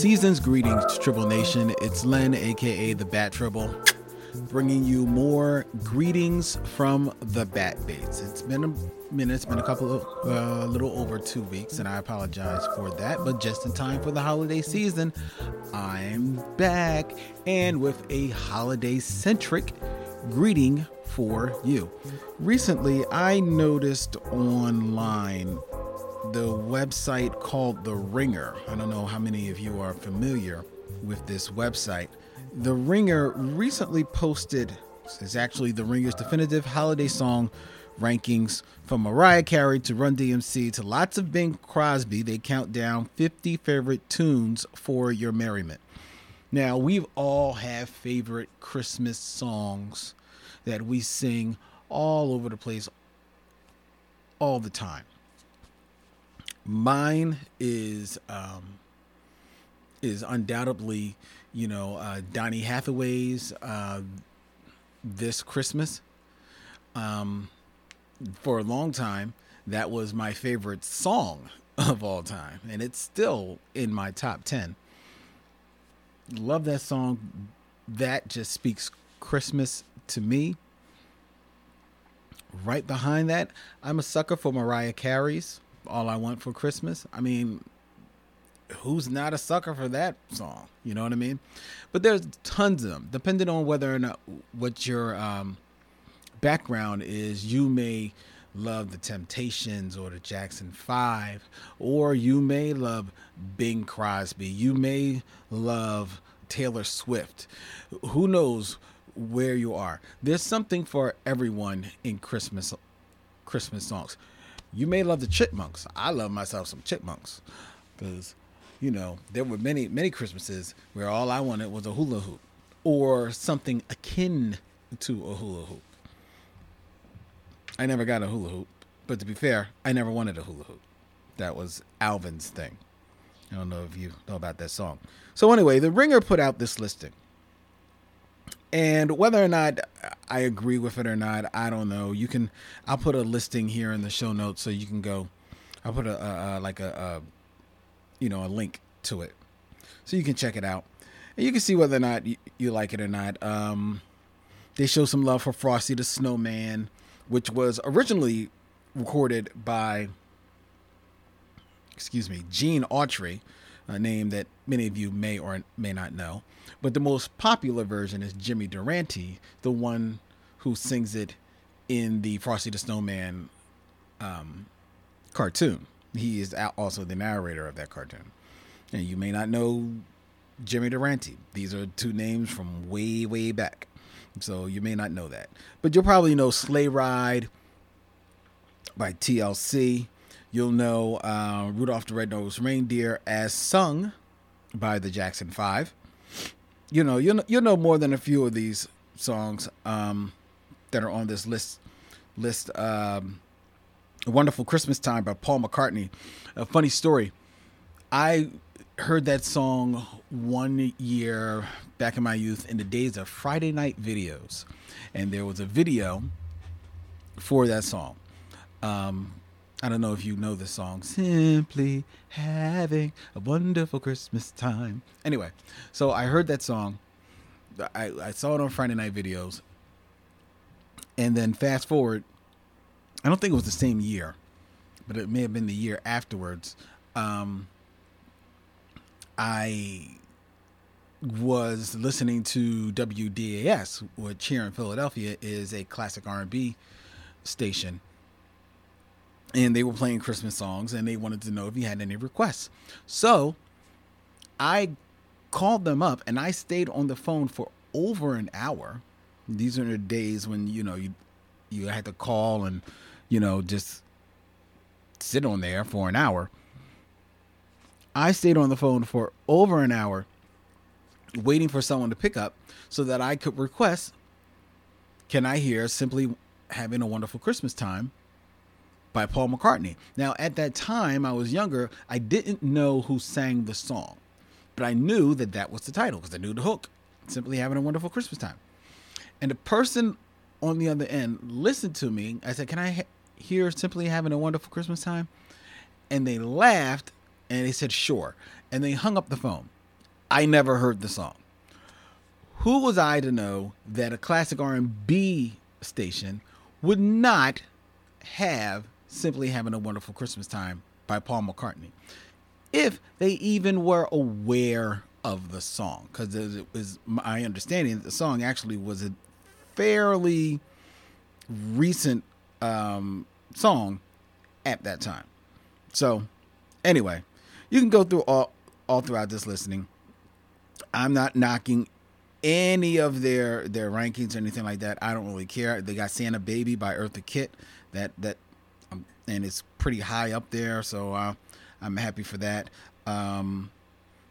Season's greetings, Tribble Nation. It's Len, aka the Bat Tribble, bringing you more greetings from the Bat Baits. It's been a minute, it's been a couple of, a uh, little over two weeks, and I apologize for that, but just in time for the holiday season, I'm back and with a holiday centric greeting for you. Recently, I noticed online the website called The Ringer. I don't know how many of you are familiar with this website. The Ringer recently posted, it's actually The Ringer's definitive holiday song rankings from Mariah Carey to Run DMC to lots of Bing Crosby. They count down 50 favorite tunes for your merriment. Now, we've all have favorite Christmas songs that we sing all over the place all the time. Mine is um, is undoubtedly, you know, uh, Donny Hathaway's uh, "This Christmas." Um, for a long time, that was my favorite song of all time, and it's still in my top ten. Love that song. That just speaks Christmas to me. Right behind that, I'm a sucker for Mariah Carey's All I Want for Christmas. I mean, who's not a sucker for that song? You know what I mean? But there's tons of them. Depending on whether or not what your um, background is, you may love the Temptations or the Jackson 5, or you may love Bing Crosby. You may love Taylor Swift. Who knows where you are. There's something for everyone in Christmas Christmas songs. You may love the Chipmunks. I love myself some Chipmunks because you know there were many many Christmases where all I wanted was a hula hoop or something akin to a hula hoop. I never got a hula hoop, but to be fair, I never wanted a hula hoop. That was Alvin's thing. I don't know if you know about that song. So anyway, the Ringer put out this listing. And whether or not I agree with it or not, I don't know. You can, I'll put a listing here in the show notes so you can go. I'll put a, a, a like a, a, you know, a link to it, so you can check it out, and you can see whether or not you, you like it or not. Um, they show some love for Frosty the Snowman, which was originally recorded by, excuse me, Gene Autry, a name that many of you may or may not know. But the most popular version is Jimmy Durante, the one who sings it in the Frosty the Snowman um, cartoon. He is also the narrator of that cartoon. And you may not know Jimmy Durante. These are two names from way, way back. So you may not know that. But you'll probably know Sleigh Ride by TLC. You'll know uh, Rudolph the Red-Nosed Reindeer as sung by the Jackson Five you know, you'll you'll know more than a few of these songs um, that are on this list. List, um, "A Wonderful Christmas Time" by Paul McCartney. A funny story. I heard that song one year back in my youth in the days of Friday night videos, and there was a video for that song. Um, I don't know if you know the song, Simply Having a Wonderful Christmas Time. Anyway, so I heard that song. I, I saw it on Friday night videos. And then fast forward, I don't think it was the same year, but it may have been the year afterwards. Um, I was listening to WDAS, which here in Philadelphia is a classic R&B station and they were playing Christmas songs and they wanted to know if you had any requests. So I called them up and I stayed on the phone for over an hour. These are the days when you know you you had to call and you know just sit on there for an hour. I stayed on the phone for over an hour waiting for someone to pick up so that I could request can I hear simply having a wonderful Christmas time by Paul McCartney. Now, at that time, I was younger. I didn't know who sang the song, but I knew that that was the title because I knew the hook Simply Having a Wonderful Christmas Time. And the person on the other end listened to me. I said, Can I hear Simply Having a Wonderful Christmas Time? And they laughed and they said, Sure. And they hung up the phone. I never heard the song. Who was I to know that a classic R&B station would not have simply having a wonderful Christmas time by Paul McCartney? If they even were aware of the song, because it was my understanding that the song actually was a fairly recent um, song at that time. So, anyway, you can go through all all throughout this listening. I'm not knocking any of their their rankings or anything like that. I don't really care. They got Santa Baby by Eartha Kitt that that and it's pretty high up there, so uh, I'm happy for that. Um,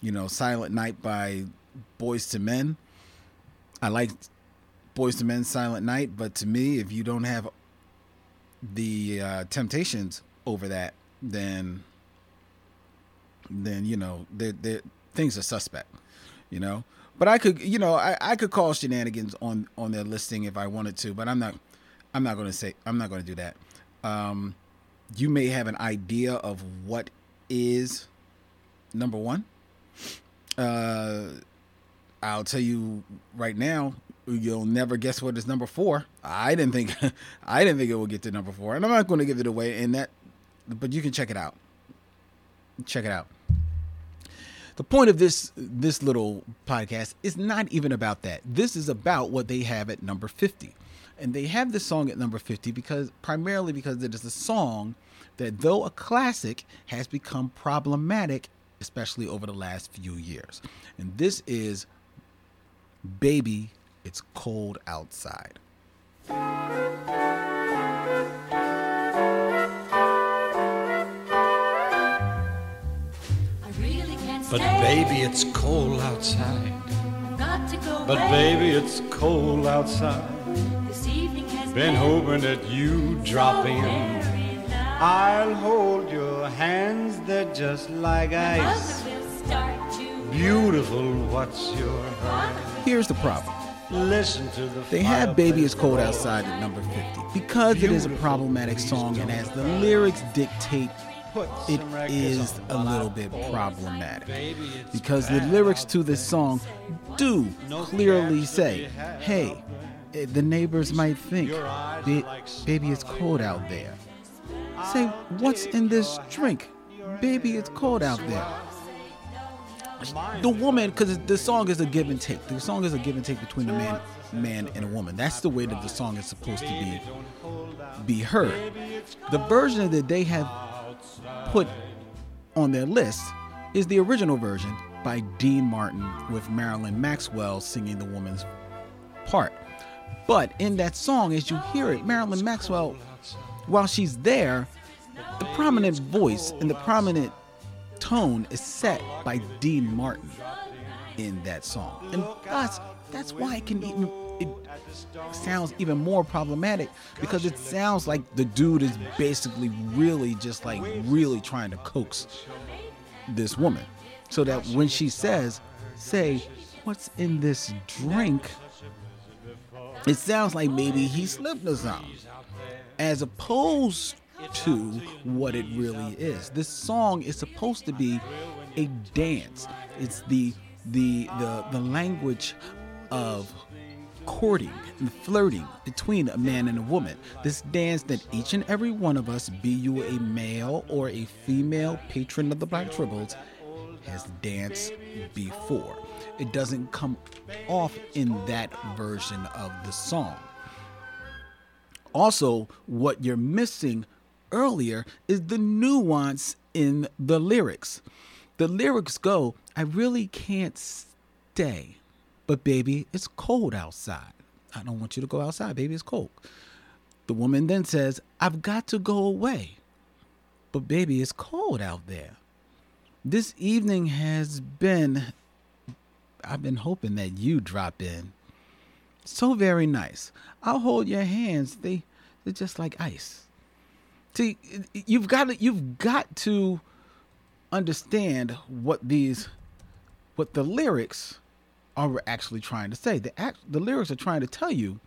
you know, Silent Night by Boyz II Men. I like Boyz II Men Silent Night, but to me, if you don't have the uh, Temptations over that, then then you know, the the things are suspect. You know, but I could, you know, I, I could call shenanigans on on their listing if I wanted to, but I'm not. I'm not going to say. I'm not going to do that. Um, you may have an idea of what is number one. Uh, I'll tell you right now. You'll never guess what is number four. I didn't think. I didn't think it would get to number four, and I'm not going to give it away. And that, but you can check it out. Check it out the point of this this little podcast is not even about that. This is about what they have at number 50. And they have this song at number 50 because primarily because it is a song that though a classic has become problematic especially over the last few years. And this is Baby It's Cold Outside. But baby, it's cold outside. But baby, it's cold outside. Been hoping that you drop in. I'll hold your hands, they're just like ice. Beautiful, what's your hurry? Here's the problem. Listen to the They have Baby It's Cold Outside at number 50 because it is a problematic song and as the lyrics dictate it is a little bit problematic because the lyrics to this song do clearly say, hey, eh, the neighbors might think, baby, it's cold out there. Say, what's in this drink? Baby, it's cold out there. The woman, because the song is a give and take. The song is a give and take between a man, man and a woman. That's the way that the song is supposed to be be heard. The version that they have put on their list is the original version by Dean Martin with Marilyn Maxwell singing the woman's part. But in that song, as you hear it, Marilyn Maxwell, while she's there, the prominent voice and the prominent tone is set by Dean Martin in that song. And thus, that's why it can even it sounds even more problematic because it sounds like the dude is basically really just like really trying to coax this woman. So that when she says say what's in this drink? it sounds like maybe he slipped or something as opposed to what it really is. This song is supposed to be a dance. It's the the the the language of courting and flirting between a man and a woman. This dance that each and every one of us, be you a male or a female patron of the Black Tribbles, has danced before. It doesn't come off in that version of the song. Also, what you're missing earlier is the nuance in the lyrics. The lyrics go, I really can't stay but baby, it's cold outside. I don't want you to go outside, baby, it's cold. The woman then says, I've got to go away. But baby, it's cold out there. This evening has been, I've been hoping that you drop in. So very nice. I'll hold your hands. They, they're just like ice. See, you've got to, you've got to understand what these, what the lyrics are we actually trying to say? The act, the lyrics are trying to tell you.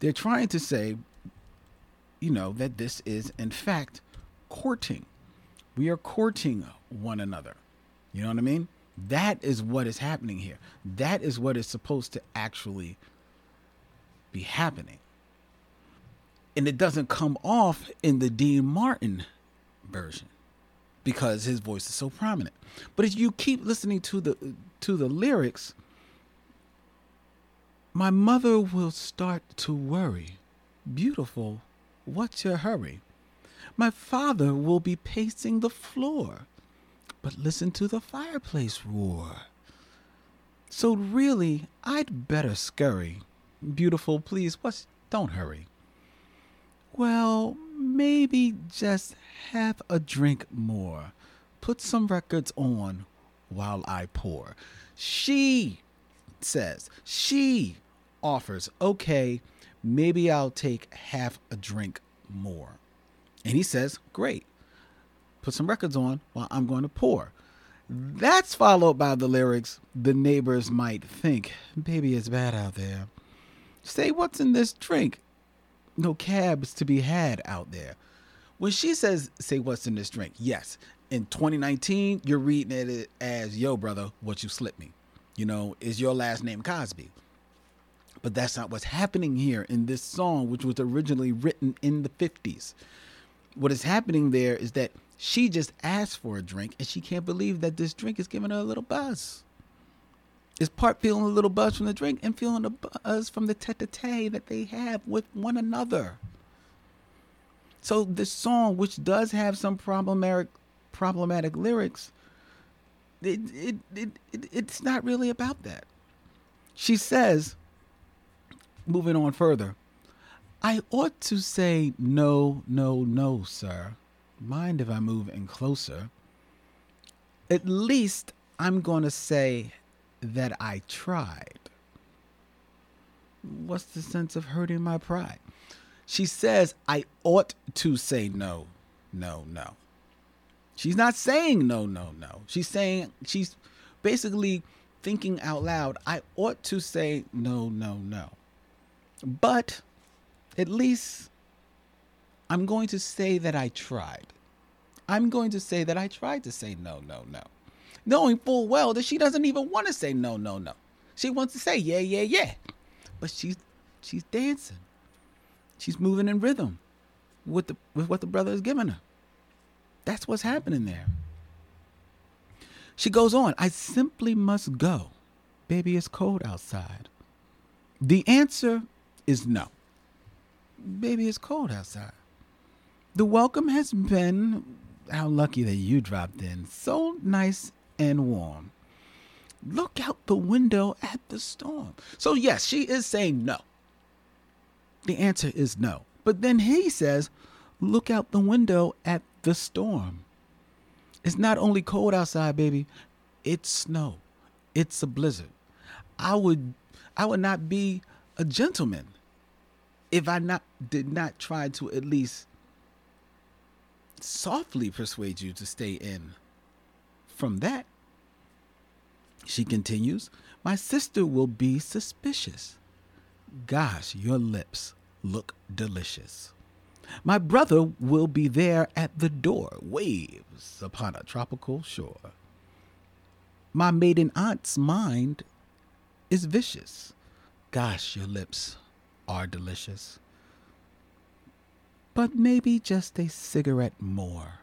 They're trying to say, you know, that this is in fact courting. We are courting one another. You know what I mean? That is what is happening here. That is what is supposed to actually be happening. And it doesn't come off in the Dean Martin version because his voice is so prominent. But if you keep listening to the to the lyrics, my mother will start to worry. Beautiful, what's your hurry? My father will be pacing the floor but listen to the fireplace roar. So really, I'd better scurry. Beautiful, please, what's don't hurry. Well, maybe just have a drink more. Put some records on while I pour. She says, she offers, okay, maybe I'll take half a drink more. And he says, great put some records on while I'm going to pour. That's followed by the lyrics, the neighbors might think, baby, it's bad out there. Say, what's in this drink? No cabs to be had out there. When she says, say, what's in this drink? Yes. In 2019, you're reading it as, yo, brother, what you slipped me. You know, is your last name Cosby? But that's not what's happening here in this song, which was originally written in the 50s. What is happening there is that she just asked for a drink and she can't believe that this drink is giving her a little buzz. It's part feeling a little buzz from the drink and feeling a buzz from the tete a tete that they have with one another. So this song, which does have some problematic problematic lyrics, it, it, it, it, it's not really about that. She says, moving on further, I ought to say no, no, no, sir mind if I move in closer? At least I'm going to say that I tried. What's the sense of hurting my pride? She says, I ought to say no, no, no. She's not saying no, no, no. She's saying, she's basically thinking out loud, I ought to say no, no, no. But at least I'm going to say that I tried. I'm going to say that I tried to say no, no, no. Knowing full well that she doesn't even want to say no, no, no. She wants to say yeah, yeah, yeah. But she's she's dancing. She's moving in rhythm with the with what the brother is giving her. That's what's happening there. She goes on, I simply must go. Baby, it's cold outside. The answer is no. Baby, it's cold outside. The welcome has been how lucky that you dropped in. So nice and warm. Look out the window at the storm. So, yes, she is saying no. The answer is no. But then he says, Look out the window at the storm. It's not only cold outside, baby, it's snow. It's a blizzard. I would I would not be a gentleman if I not did not try to at least softly persuade you to stay in. From that, she continues, my sister will be suspicious. Gosh, your lips look delicious. My brother will be there at the door, waves upon a tropical shore. My maiden aunt's mind is vicious. Gosh, your lips are delicious but maybe just a cigarette more.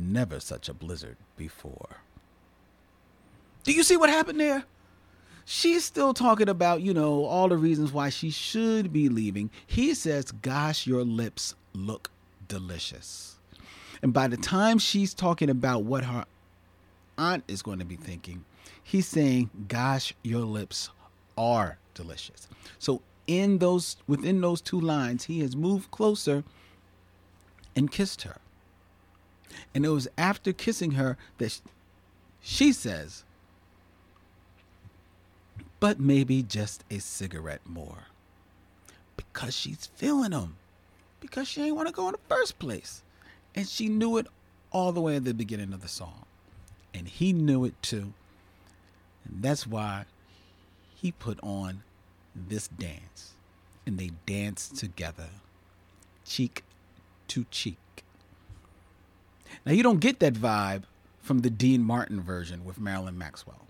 Never such a blizzard before. Do you see what happened there? She's still talking about, you know, all the reasons why she should be leaving. He says, Gosh, your lips look delicious. And by the time she's talking about what her aunt is going to be thinking, he's saying, Gosh, your lips are delicious. So in those within those two lines, he has moved closer and kissed her. And it was after kissing her that she says, but maybe just a cigarette more. Because she's feeling him. Because she ain't want to go in the first place. And she knew it all the way at the beginning of the song. And he knew it too. And that's why he put on this dance. And they danced together, cheek to cheek. Now, you don't get that vibe from the Dean Martin version with Marilyn Maxwell.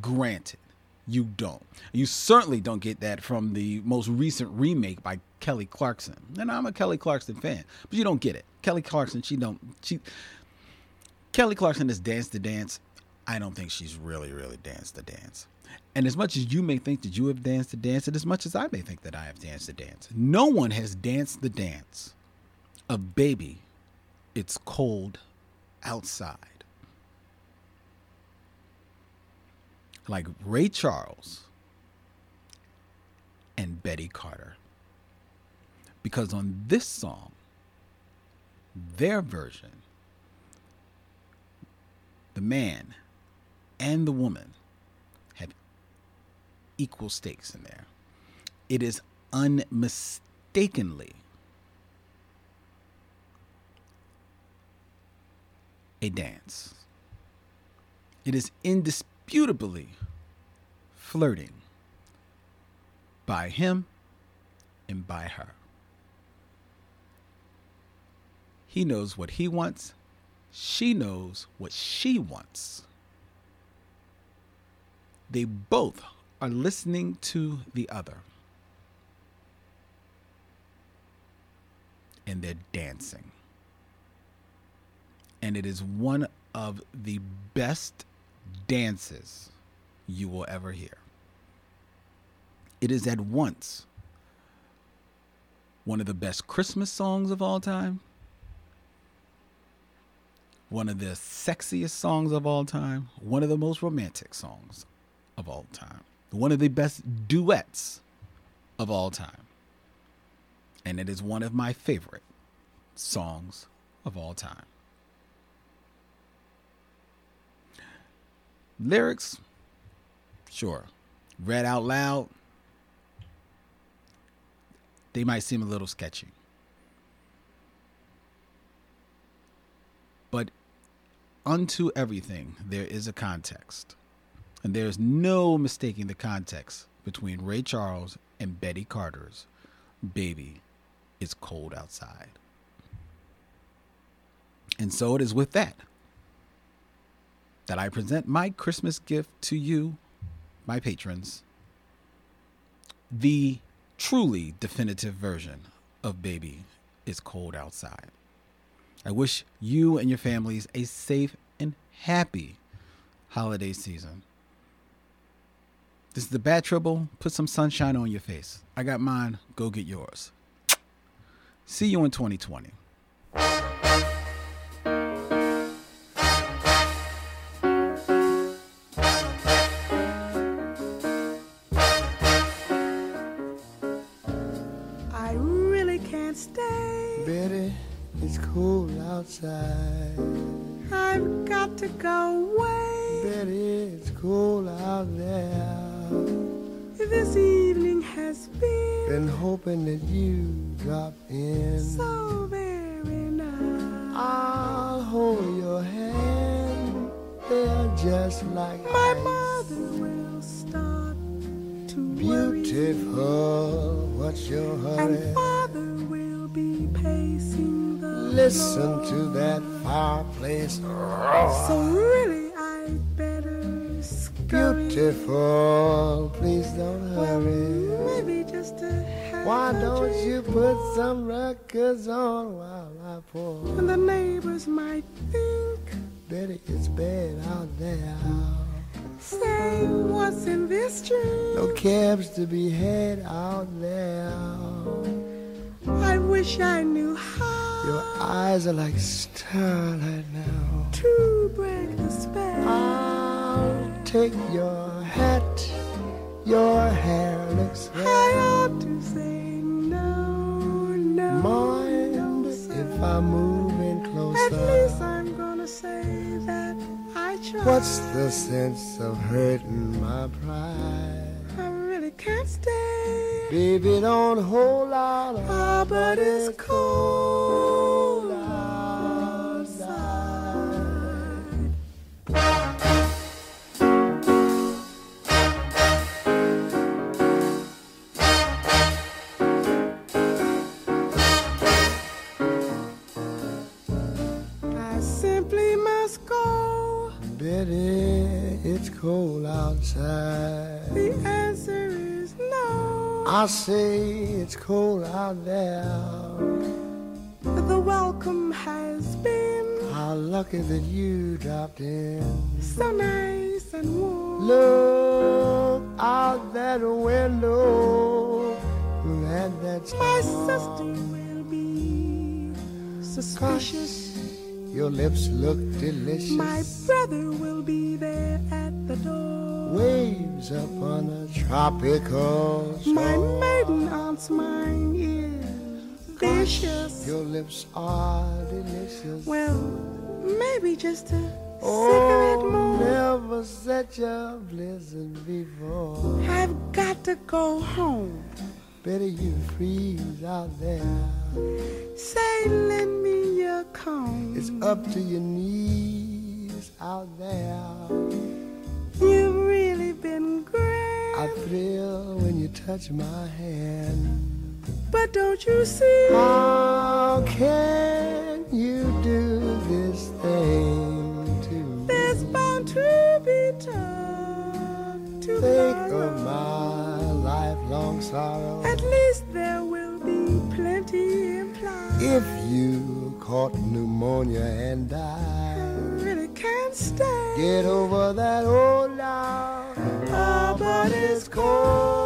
Granted, you don't. You certainly don't get that from the most recent remake by Kelly Clarkson. And I'm a Kelly Clarkson fan, but you don't get it. Kelly Clarkson, she don't she Kelly Clarkson has danced the dance. I don't think she's really, really danced the dance. And as much as you may think that you have danced the dance, and as much as I may think that I have danced the dance, no one has danced the dance of baby, it's cold outside. Like Ray Charles and Betty Carter. Because on this song, their version, the man and the woman have equal stakes in there. It is unmistakably a dance. It is indisputably flirting by him and by her. He knows what he wants. She knows what she wants. They both are listening to the other. And they're dancing. And it is one of the best dances you will ever hear. It is at once one of the best Christmas songs of all time, one of the sexiest songs of all time, one of the most romantic songs of all time, one of the best duets of all time. And it is one of my favorite songs of all time. Lyrics, sure. Read out loud, they might seem a little sketchy. But unto everything, there is a context. And there's no mistaking the context between Ray Charles and Betty Carter's Baby It's Cold Outside. And so it is with that that I present my Christmas gift to you, my patrons, the truly definitive version of Baby It's Cold Outside. I wish you and your families a safe and happy holiday season. This is the Bat Tribble. Put some sunshine on your face. I got mine. Go get yours. See you in 2020. I've got to go away. Betty, it's cold out there. This evening has been Been hoping that you drop in. so very nice. I'll hold your hand. They're just like My ice. mother will start to worry. Beautiful, what's your hurry? And father will be pacing Listen to that fireplace. So really, I'd better scurry. Beautiful, please don't Well, hurry. maybe just have Why don't drink. you put some records on while I pour? And the neighbors might think, Betty, it's bad out there. say, what's in this drink? No cabs to be had out there. I wish I knew how Your eyes are like starlight now. to break the spell. I'll take your hat. Your hair looks I right. ought to say no, no. Mind no, if. I move in closer? At least I'm gonna say that I tried. What's the sense of hurting my pride? I really can't stay. Baby, don't hold out. Ah, but it's cold outside. I simply must go. Betty, it's cold outside. The answer. I say it's cold out there. The welcome has been How lucky that you dropped in. so nice and warm. Look out that window. That that's My sister will be suspicious. Your lips look delicious. My Up on a tropical shore. My maiden aunt's mine is vicious. Your lips are delicious. Well, maybe just a oh, cigarette more. never such a blizzard before. I've got to go home. Better you freeze out there. Say, lend me your comb. It's up to your knees out there. Been great. I thrill when you touch my hand. But don't you see? How can you do this thing to me? There's bound to be time to Think of my lifelong sorrow. At least there will be plenty implied. If you caught pneumonia and died, I really can't stay. get over that old is cold.